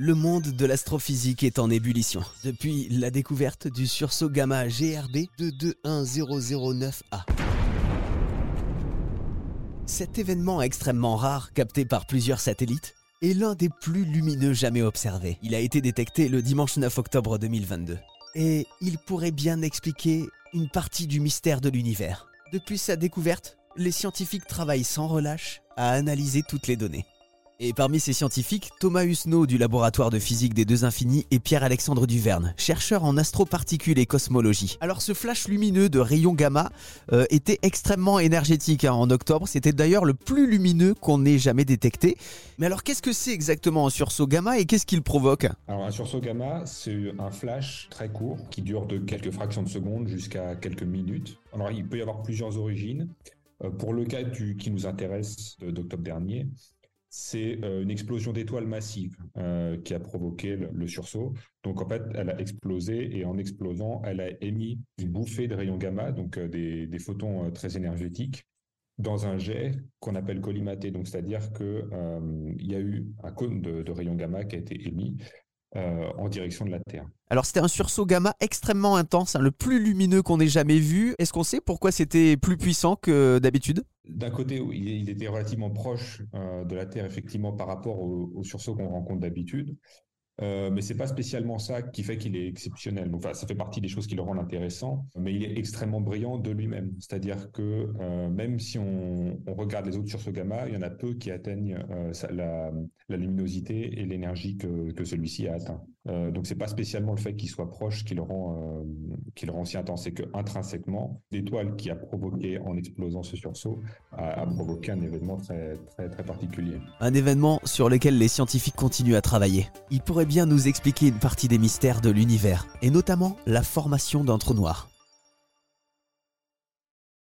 Le monde de l'astrophysique est en ébullition depuis la découverte du sursaut gamma GRB 221009A. Cet événement extrêmement rare, capté par plusieurs satellites, est l'un des plus lumineux jamais observés. Il a été détecté le dimanche 9 octobre 2022. Et il pourrait bien expliquer une partie du mystère de l'univers. Depuis sa découverte, les scientifiques travaillent sans relâche à analyser toutes les données. Et parmi ces scientifiques, Thomas Husneau du laboratoire de physique des deux infinis et Pierre-Alexandre Duverne, chercheur en astroparticules et cosmologie. Alors ce flash lumineux de rayons gamma euh, était extrêmement énergétique hein, en octobre, c'était d'ailleurs le plus lumineux qu'on ait jamais détecté. Mais alors qu'est-ce que c'est exactement un sursaut gamma et qu'est-ce qu'il provoque? Alors un sursaut gamma, c'est un flash très court qui dure de quelques fractions de secondes jusqu'à quelques minutes. Alors il peut y avoir plusieurs origines. Euh, pour le cas qui nous intéresse d'octobre dernier, c'est euh, une explosion d'étoiles massive euh, qui a provoqué le, sursaut. Donc en fait, elle a explosé et en explosant, elle a émis une bouffée de rayons gamma, donc euh, des, photons très énergétiques, dans un jet qu'on appelle collimaté. Donc c'est-à-dire qu'il y a eu un cône de, rayons gamma qui a été émis en direction de la Terre. Alors c'était un sursaut gamma extrêmement intense, hein, le plus lumineux qu'on ait jamais vu. Est-ce qu'on sait pourquoi c'était plus puissant que d'habitude? D'un côté, il était relativement proche euh, de la Terre, effectivement, par rapport au, au sursaut qu'on rencontre d'habitude. Euh, mais c'est pas spécialement ça qui fait qu'il est exceptionnel. Donc, ça fait partie des choses qui le rendent intéressant, mais il est extrêmement brillant de lui-même. C'est-à-dire que euh, même si on, regarde les autres ce gamma, il y en a peu qui atteignent euh, la, la, luminosité et l'énergie que, que celui-ci a atteint. Euh, donc, c'est pas spécialement le fait qu'il soit proche qui le rend, euh, qui le rend si intense, c'est que intrinsèquement, l'étoile qui a provoqué en explosant ce sursaut a, provoqué un événement très, très particulier. Un événement sur lequel les scientifiques continuent à travailler. Il pourrait bien nous expliquer une partie des mystères de l'univers, et notamment la formation d'un trou noir.